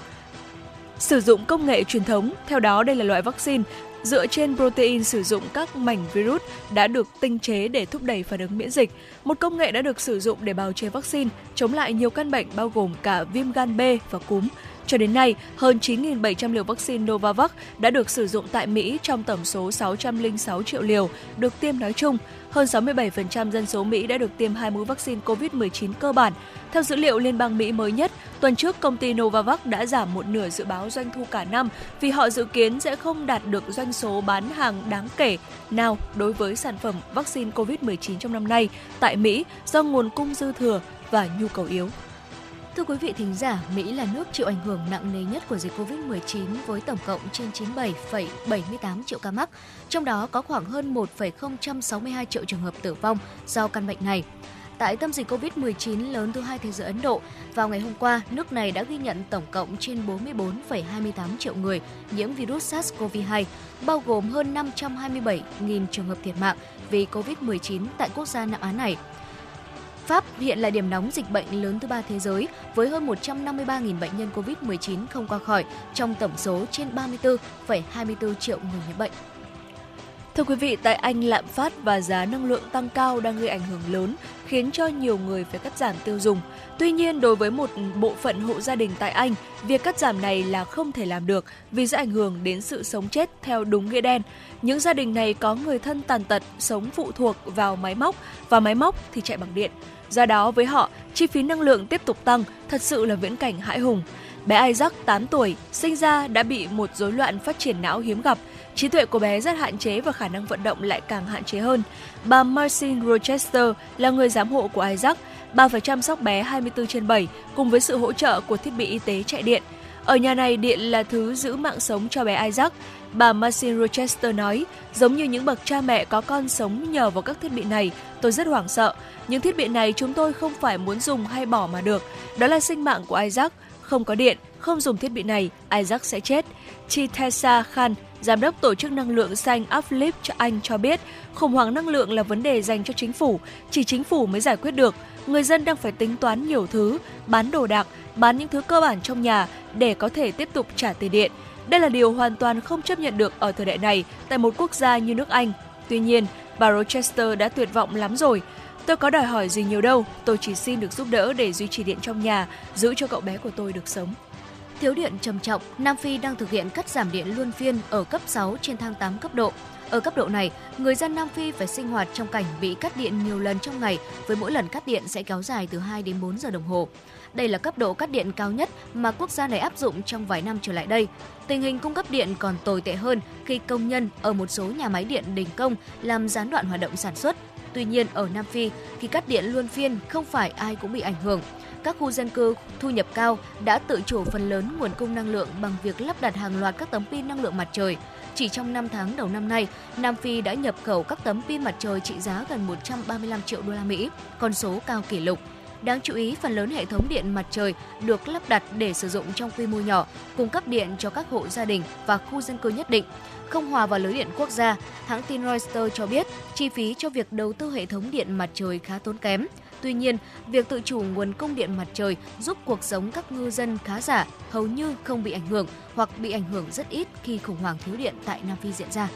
sử dụng công nghệ truyền thống. Theo đó, đây là loại vaccine dựa trên protein sử dụng các mảnh virus đã được tinh chế để thúc đẩy phản ứng miễn dịch. Một công nghệ đã được sử dụng để bào chế vaccine, chống lại nhiều căn bệnh bao gồm cả viêm gan B và cúm. Cho đến nay, hơn 9.700 liều vaccine Novavax đã được sử dụng tại Mỹ trong tổng số 606 triệu liều được tiêm nói chung. Hơn 67% dân số Mỹ đã được tiêm hai mũi vaccine COVID-19 cơ bản. Theo dữ liệu Liên bang Mỹ mới nhất, tuần trước công ty Novavax đã giảm một nửa dự báo doanh thu cả năm vì họ dự kiến sẽ không đạt được doanh số bán hàng đáng kể nào đối với sản phẩm vaccine COVID-19 trong năm nay tại Mỹ do nguồn cung dư thừa và nhu cầu yếu. Thưa quý vị thính giả, Mỹ là nước chịu ảnh hưởng nặng nề nhất của dịch Covid-19 với tổng cộng trên 97,78 triệu ca mắc, trong đó có khoảng hơn 1,062 triệu trường hợp tử vong do căn bệnh này. Tại tâm dịch Covid-19 lớn thứ hai thế giới Ấn Độ, vào ngày hôm qua, nước này đã ghi nhận tổng cộng trên 44,28 triệu người nhiễm virus SARS-CoV-2, bao gồm hơn 527.000 trường hợp thiệt mạng vì Covid-19 tại quốc gia Nam Á này. Pháp hiện là điểm nóng dịch bệnh lớn thứ ba thế giới với hơn 153.000 bệnh nhân COVID-19 không qua khỏi trong tổng số trên 34,24 triệu người nhiễm bệnh. Thưa quý vị, tại Anh lạm phát và giá năng lượng tăng cao đang gây ảnh hưởng lớn, khiến cho nhiều người phải cắt giảm tiêu dùng. Tuy nhiên, đối với một bộ phận hộ gia đình tại Anh, việc cắt giảm này là không thể làm được vì sẽ ảnh hưởng đến sự sống chết theo đúng nghĩa đen. Những gia đình này có người thân tàn tật, sống phụ thuộc vào máy móc và máy móc thì chạy bằng điện. Do đó với họ, chi phí năng lượng tiếp tục tăng, thật sự là viễn cảnh hãi hùng. Bé Isaac 8 tuổi, sinh ra đã bị một rối loạn phát triển não hiếm gặp. Trí tuệ của bé rất hạn chế và khả năng vận động lại càng hạn chế hơn. Bà Marcin Rochester là người giám hộ của Isaac. Bà phải chăm sóc bé 24 trên 7 cùng với sự hỗ trợ của thiết bị y tế chạy điện. Ở nhà này, điện là thứ giữ mạng sống cho bé Isaac. Bà Marcin Rochester nói, giống như những bậc cha mẹ có con sống nhờ vào các thiết bị này, tôi rất hoảng sợ. Những thiết bị này chúng tôi không phải muốn dùng hay bỏ mà được. Đó là sinh mạng của Isaac. Không có điện, không dùng thiết bị này, Isaac sẽ chết. Chitessa Khan, Giám đốc Tổ chức Năng lượng Xanh Uplift cho Anh cho biết, khủng hoảng năng lượng là vấn đề dành cho chính phủ, chỉ chính phủ mới giải quyết được. Người dân đang phải tính toán nhiều thứ, bán đồ đạc, bán những thứ cơ bản trong nhà để có thể tiếp tục trả tiền điện. Đây là điều hoàn toàn không chấp nhận được ở thời đại này tại một quốc gia như nước Anh. Tuy nhiên, bà Rochester đã tuyệt vọng lắm rồi. Tôi có đòi hỏi gì nhiều đâu, tôi chỉ xin được giúp đỡ để duy trì điện trong nhà, giữ cho cậu bé của tôi được sống. Thiếu điện trầm trọng, Nam Phi đang thực hiện cắt giảm điện luân phiên ở cấp 6 trên thang 8 cấp độ. Ở cấp độ này, người dân Nam Phi phải sinh hoạt trong cảnh bị cắt điện nhiều lần trong ngày, với mỗi lần cắt điện sẽ kéo dài từ 2 đến 4 giờ đồng hồ. Đây là cấp độ cắt điện cao nhất mà quốc gia này áp dụng trong vài năm trở lại đây. Tình hình cung cấp điện còn tồi tệ hơn khi công nhân ở một số nhà máy điện đình công làm gián đoạn hoạt động sản xuất. Tuy nhiên, ở Nam Phi, khi cắt điện luân phiên không phải ai cũng bị ảnh hưởng các khu dân cư thu nhập cao đã tự chủ phần lớn nguồn cung năng lượng bằng việc lắp đặt hàng loạt các tấm pin năng lượng mặt trời. Chỉ trong 5 tháng đầu năm nay, Nam Phi đã nhập khẩu các tấm pin mặt trời trị giá gần 135 triệu đô la Mỹ, con số cao kỷ lục. Đáng chú ý, phần lớn hệ thống điện mặt trời được lắp đặt để sử dụng trong quy mô nhỏ, cung cấp điện cho các hộ gia đình và khu dân cư nhất định. Không hòa vào lưới điện quốc gia, hãng tin Reuters cho biết chi phí cho việc đầu tư hệ thống điện mặt trời khá tốn kém. Tuy nhiên, việc tự chủ nguồn cung điện mặt trời giúp cuộc sống các ngư dân khá giả hầu như không bị ảnh hưởng hoặc bị ảnh hưởng rất ít khi khủng hoảng thiếu điện tại Nam Phi diễn ra.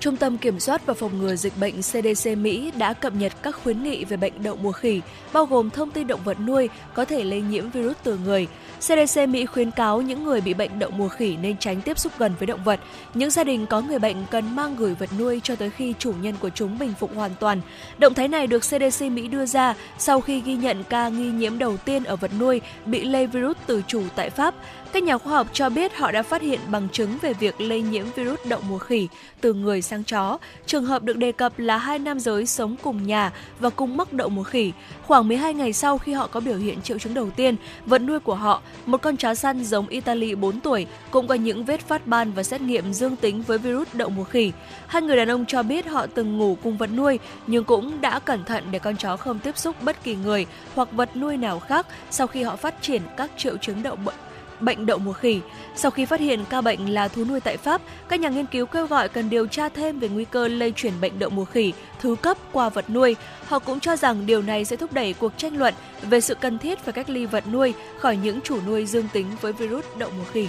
Trung tâm Kiểm soát và Phòng ngừa Dịch bệnh CDC Mỹ đã cập nhật các khuyến nghị về bệnh đậu mùa khỉ, bao gồm thông tin động vật nuôi có thể lây nhiễm virus từ người. CDC Mỹ khuyến cáo những người bị bệnh đậu mùa khỉ nên tránh tiếp xúc gần với động vật. Những gia đình có người bệnh cần mang gửi vật nuôi cho tới khi chủ nhân của chúng bình phục hoàn toàn. Động thái này được CDC Mỹ đưa ra sau khi ghi nhận ca nghi nhiễm đầu tiên ở vật nuôi bị lây virus từ chủ tại Pháp. Các nhà khoa học cho biết họ đã phát hiện bằng chứng về việc lây nhiễm virus đậu mùa khỉ từ người sang chó. Trường hợp được đề cập là hai nam giới sống cùng nhà và cùng mắc đậu mùa khỉ. Khoảng 12 ngày sau khi họ có biểu hiện triệu chứng đầu tiên, vật nuôi của họ, một con chó săn giống Italy 4 tuổi, cũng có những vết phát ban và xét nghiệm dương tính với virus đậu mùa khỉ. Hai người đàn ông cho biết họ từng ngủ cùng vật nuôi nhưng cũng đã cẩn thận để con chó không tiếp xúc bất kỳ người hoặc vật nuôi nào khác sau khi họ phát triển các triệu chứng đậu bệnh bệnh đậu mùa khỉ. Sau khi phát hiện ca bệnh là thú nuôi tại Pháp, các nhà nghiên cứu kêu gọi cần điều tra thêm về nguy cơ lây chuyển bệnh đậu mùa khỉ thứ cấp qua vật nuôi. Họ cũng cho rằng điều này sẽ thúc đẩy cuộc tranh luận về sự cần thiết phải cách ly vật nuôi khỏi những chủ nuôi dương tính với virus đậu mùa khỉ.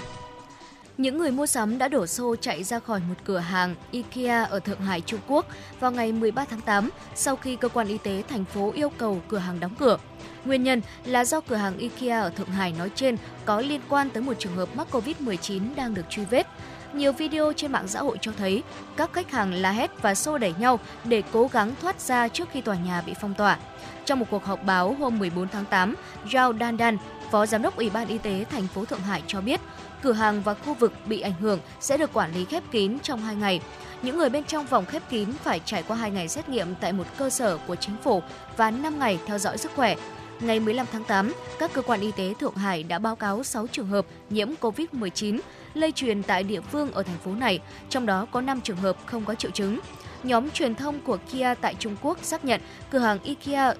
Những người mua sắm đã đổ xô chạy ra khỏi một cửa hàng IKEA ở Thượng Hải, Trung Quốc vào ngày 13 tháng 8 sau khi cơ quan y tế thành phố yêu cầu cửa hàng đóng cửa. Nguyên nhân là do cửa hàng IKEA ở Thượng Hải nói trên có liên quan tới một trường hợp mắc COVID-19 đang được truy vết. Nhiều video trên mạng xã hội cho thấy các khách hàng la hét và xô đẩy nhau để cố gắng thoát ra trước khi tòa nhà bị phong tỏa. Trong một cuộc họp báo hôm 14 tháng 8, Zhao Dandan, Phó Giám đốc Ủy ban Y tế thành phố Thượng Hải cho biết, cửa hàng và khu vực bị ảnh hưởng sẽ được quản lý khép kín trong 2 ngày. Những người bên trong vòng khép kín phải trải qua 2 ngày xét nghiệm tại một cơ sở của chính phủ và 5 ngày theo dõi sức khỏe. Ngày 15 tháng 8, các cơ quan y tế Thượng Hải đã báo cáo 6 trường hợp nhiễm COVID-19 lây truyền tại địa phương ở thành phố này, trong đó có 5 trường hợp không có triệu chứng. Nhóm truyền thông của Kia tại Trung Quốc xác nhận cửa hàng IKEA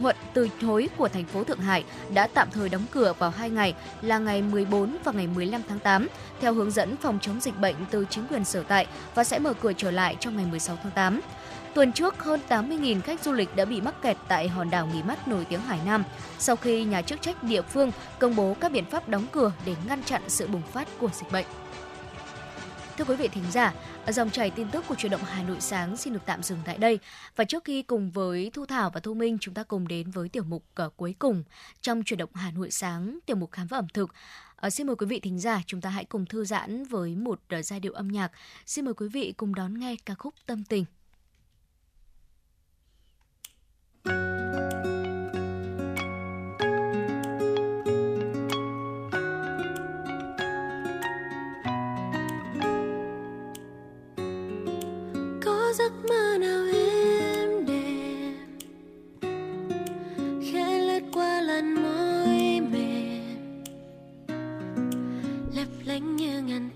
quận từ chối của thành phố Thượng Hải đã tạm thời đóng cửa vào hai ngày là ngày 14 và ngày 15 tháng 8 theo hướng dẫn phòng chống dịch bệnh từ chính quyền sở tại và sẽ mở cửa trở lại trong ngày 16 tháng 8. Tuần trước, hơn 80.000 khách du lịch đã bị mắc kẹt tại hòn đảo nghỉ mát nổi tiếng Hải Nam sau khi nhà chức trách địa phương công bố các biện pháp đóng cửa để ngăn chặn sự bùng phát của dịch bệnh. Thưa quý vị thính giả, dòng chảy tin tức của truyền động Hà Nội sáng xin được tạm dừng tại đây. Và trước khi cùng với Thu Thảo và Thu Minh chúng ta cùng đến với tiểu mục ờ, cuối cùng trong truyền động Hà Nội sáng, tiểu mục khám phá ẩm thực. Ờ, xin mời quý vị thính giả chúng ta hãy cùng thư giãn với một ờ, giai điệu âm nhạc. Xin mời quý vị cùng đón nghe ca khúc Tâm tình. Giấc mơ nào êm đềm khẽ lướt qua làn môi mềm, lấp lánh như ngàn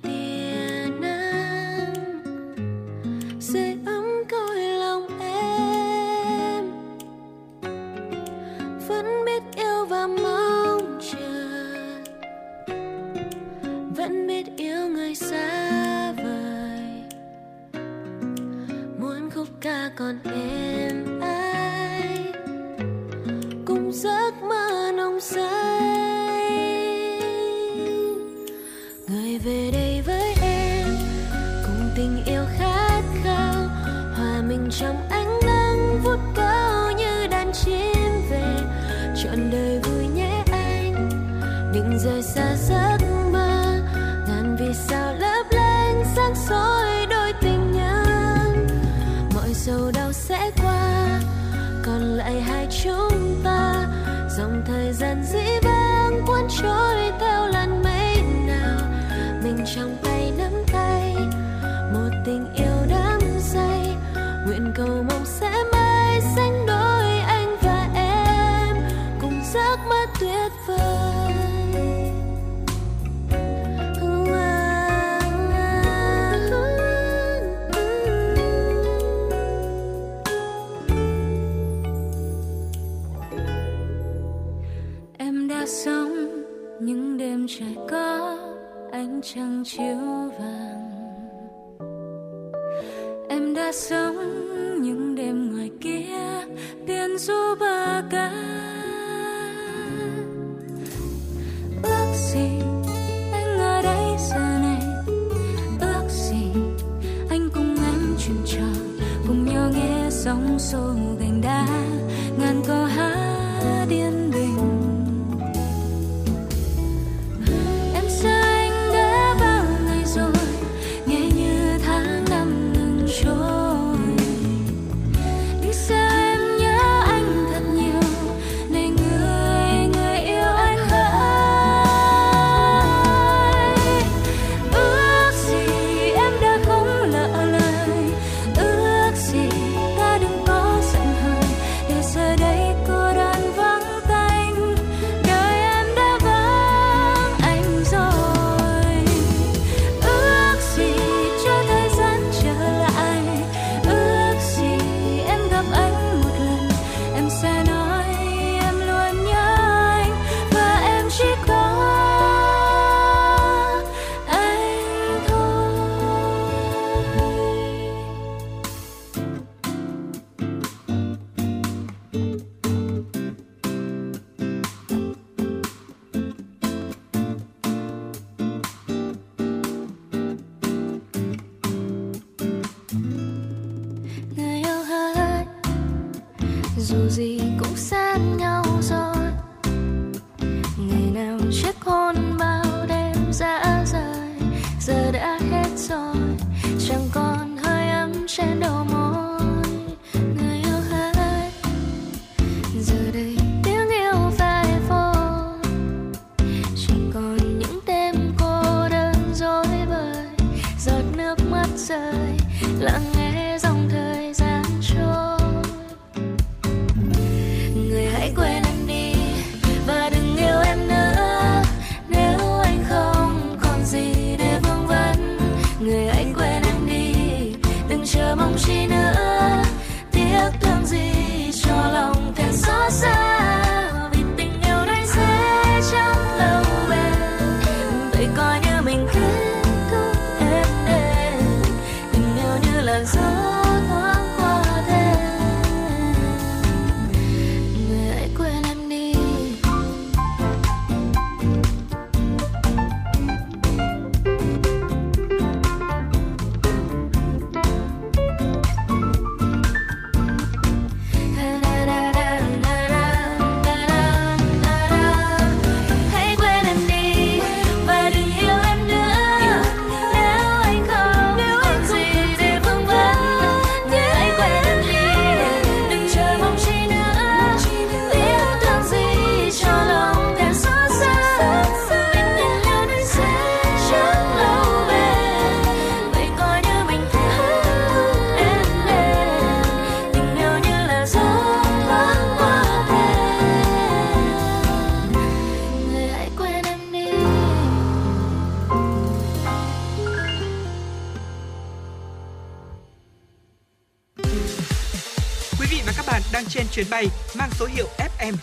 người về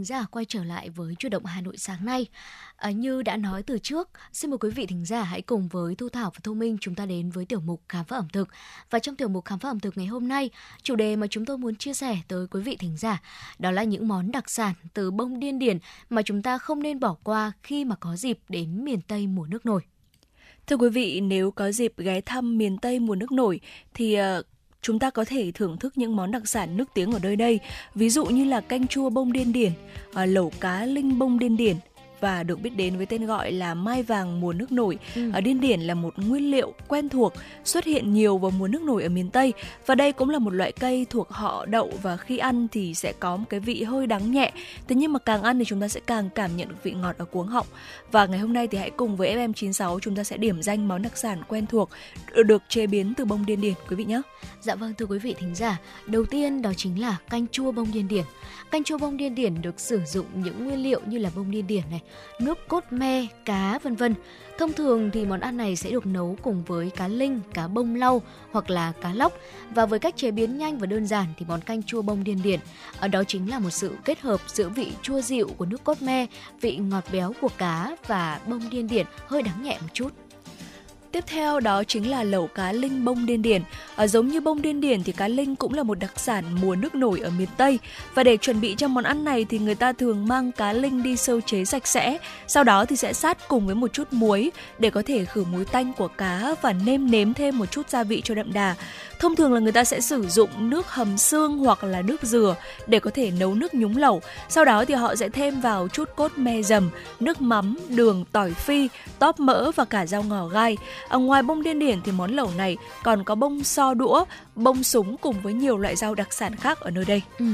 Thính giả, quay trở lại với chủ động Hà Nội sáng nay. À, như đã nói từ trước, xin mời quý vị thính giả hãy cùng với Thu Thảo và Thu Minh chúng ta đến với tiểu mục khám phá ẩm thực. Và trong tiểu mục khám phá ẩm thực ngày hôm nay, chủ đề mà chúng tôi muốn chia sẻ tới quý vị thính giả đó là những món đặc sản từ bông điên điển mà chúng ta không nên bỏ qua khi mà có dịp đến miền Tây mùa nước nổi. Thưa quý vị, nếu có dịp ghé thăm miền Tây mùa nước nổi thì ờ, chúng ta có thể thưởng thức những món đặc sản nước tiếng ở nơi đây, ví dụ như là canh chua bông điên điển, à, lẩu cá linh bông điên điển và được biết đến với tên gọi là mai vàng mùa nước nổi. Ừ. Ở điên điển là một nguyên liệu quen thuộc xuất hiện nhiều vào mùa nước nổi ở miền Tây và đây cũng là một loại cây thuộc họ đậu và khi ăn thì sẽ có một cái vị hơi đắng nhẹ. Thế nhưng mà càng ăn thì chúng ta sẽ càng cảm nhận được vị ngọt ở cuống họng. Và ngày hôm nay thì hãy cùng với FM96 chúng ta sẽ điểm danh món đặc sản quen thuộc được chế biến từ bông điên điển quý vị nhé. Dạ vâng thưa quý vị thính giả, đầu tiên đó chính là canh chua bông điên điển. Canh chua bông điên điển được sử dụng những nguyên liệu như là bông điên điển này, nước cốt me, cá vân vân. Thông thường thì món ăn này sẽ được nấu cùng với cá linh, cá bông lau hoặc là cá lóc và với cách chế biến nhanh và đơn giản thì món canh chua bông điên điển ở đó chính là một sự kết hợp giữa vị chua dịu của nước cốt me, vị ngọt béo của cá và bông điên điển hơi đắng nhẹ một chút. Tiếp theo đó chính là lẩu cá linh bông điên điển. À, giống như bông điên điển thì cá linh cũng là một đặc sản mùa nước nổi ở miền Tây. Và để chuẩn bị cho món ăn này thì người ta thường mang cá linh đi sơ chế sạch sẽ. Sau đó thì sẽ sát cùng với một chút muối để có thể khử mùi tanh của cá và nêm nếm thêm một chút gia vị cho đậm đà. Thông thường là người ta sẽ sử dụng nước hầm xương hoặc là nước dừa để có thể nấu nước nhúng lẩu. Sau đó thì họ sẽ thêm vào chút cốt me dầm, nước mắm, đường, tỏi phi, tóp mỡ và cả rau ngò gai. Ở ngoài bông điên điển thì món lẩu này còn có bông so đũa, bông súng cùng với nhiều loại rau đặc sản khác ở nơi đây. Ừ.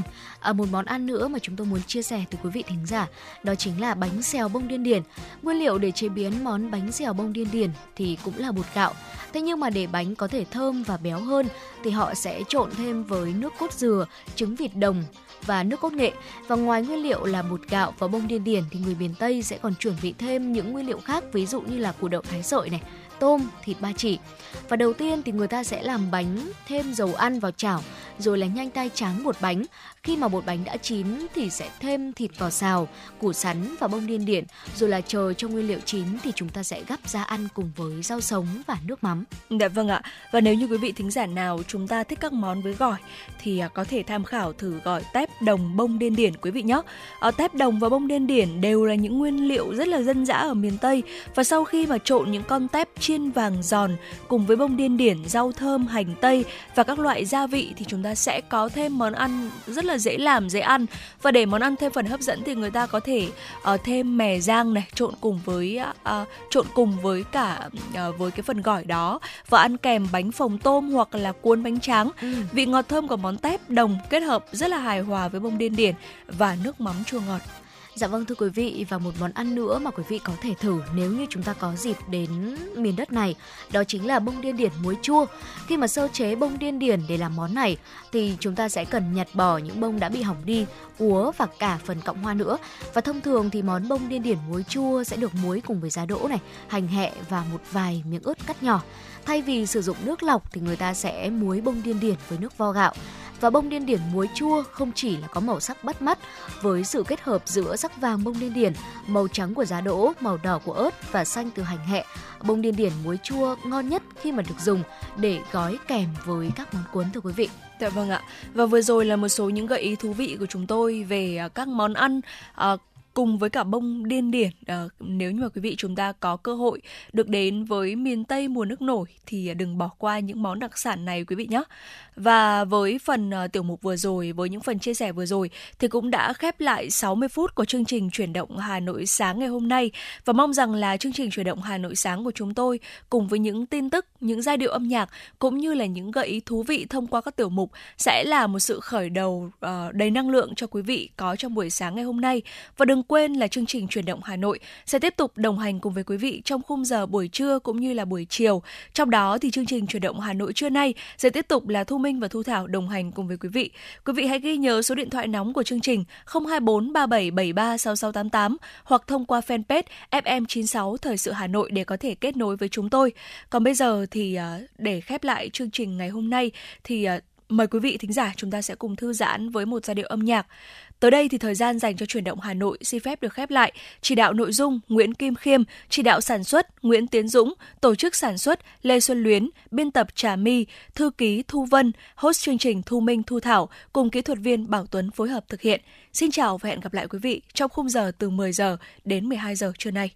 À, một món ăn nữa mà chúng tôi muốn chia sẻ tới quý vị thính giả đó chính là bánh xèo bông điên điển. Nguyên liệu để chế biến món bánh xèo bông điên điển thì cũng là bột gạo. Thế nhưng mà để bánh có thể thơm và béo hơn thì họ sẽ trộn thêm với nước cốt dừa, trứng vịt đồng và nước cốt nghệ. Và ngoài nguyên liệu là bột gạo và bông điên điển thì người miền Tây sẽ còn chuẩn bị thêm những nguyên liệu khác ví dụ như là củ đậu thái sợi này, tôm, thịt ba chỉ. Và đầu tiên thì người ta sẽ làm bánh thêm dầu ăn vào chảo, rồi là nhanh tay tráng bột bánh. Khi mà bột bánh đã chín thì sẽ thêm thịt vào xào, củ sắn và bông điên điển, rồi là chờ cho nguyên liệu chín thì chúng ta sẽ gắp ra ăn cùng với rau sống và nước mắm. Dạ vâng ạ. Và nếu như quý vị thính giả nào chúng ta thích các món với gỏi thì à, có thể tham khảo thử gỏi tép đồng bông điên điển quý vị nhé. Ở tép đồng và bông điên điển đều là những nguyên liệu rất là dân dã ở miền Tây và sau khi mà trộn những con tép chiên vàng giòn cùng với bông điên điển, rau thơm, hành tây và các loại gia vị thì chúng ta sẽ có thêm món ăn rất là dễ làm, dễ ăn. Và để món ăn thêm phần hấp dẫn thì người ta có thể uh, thêm mè rang này trộn cùng với uh, trộn cùng với cả uh, với cái phần gỏi đó và ăn kèm bánh phồng tôm hoặc là cuốn bánh tráng. Ừ. Vị ngọt thơm của món tép đồng kết hợp rất là hài hòa với bông điên điển và nước mắm chua ngọt. Dạ vâng thưa quý vị và một món ăn nữa mà quý vị có thể thử nếu như chúng ta có dịp đến miền đất này đó chính là bông điên điển muối chua. Khi mà sơ chế bông điên điển để làm món này thì chúng ta sẽ cần nhặt bỏ những bông đã bị hỏng đi, úa và cả phần cọng hoa nữa. Và thông thường thì món bông điên điển muối chua sẽ được muối cùng với giá đỗ này, hành hẹ và một vài miếng ớt cắt nhỏ. Thay vì sử dụng nước lọc thì người ta sẽ muối bông điên điển với nước vo gạo và bông điên điển muối chua không chỉ là có màu sắc bắt mắt với sự kết hợp giữa sắc vàng bông điên điển, màu trắng của giá đỗ, màu đỏ của ớt và xanh từ hành hẹ. Bông điên điển muối chua ngon nhất khi mà được dùng để gói kèm với các món cuốn thưa quý vị. Dạ vâng ạ. Và vừa rồi là một số những gợi ý thú vị của chúng tôi về à, các món ăn à, cùng với cả bông điên điển à, nếu như mà quý vị chúng ta có cơ hội được đến với miền Tây mùa nước nổi thì đừng bỏ qua những món đặc sản này quý vị nhé. Và với phần uh, tiểu mục vừa rồi với những phần chia sẻ vừa rồi thì cũng đã khép lại 60 phút của chương trình chuyển động Hà Nội sáng ngày hôm nay và mong rằng là chương trình chuyển động Hà Nội sáng của chúng tôi cùng với những tin tức, những giai điệu âm nhạc cũng như là những gợi ý thú vị thông qua các tiểu mục sẽ là một sự khởi đầu uh, đầy năng lượng cho quý vị có trong buổi sáng ngày hôm nay. Và đừng quên là chương trình chuyển động Hà Nội sẽ tiếp tục đồng hành cùng với quý vị trong khung giờ buổi trưa cũng như là buổi chiều. Trong đó thì chương trình chuyển động Hà Nội trưa nay sẽ tiếp tục là Thu Minh và Thu Thảo đồng hành cùng với quý vị. Quý vị hãy ghi nhớ số điện thoại nóng của chương trình 024 3773 6688 hoặc thông qua fanpage FM96 Thời sự Hà Nội để có thể kết nối với chúng tôi. Còn bây giờ thì à, để khép lại chương trình ngày hôm nay thì à, mời quý vị thính giả chúng ta sẽ cùng thư giãn với một giai điệu âm nhạc. Tới đây thì thời gian dành cho chuyển động Hà Nội xin phép được khép lại. Chỉ đạo nội dung Nguyễn Kim Khiêm, chỉ đạo sản xuất Nguyễn Tiến Dũng, tổ chức sản xuất Lê Xuân Luyến, biên tập Trà My, thư ký Thu Vân, host chương trình Thu Minh Thu Thảo cùng kỹ thuật viên Bảo Tuấn phối hợp thực hiện. Xin chào và hẹn gặp lại quý vị trong khung giờ từ 10 giờ đến 12 giờ trưa nay.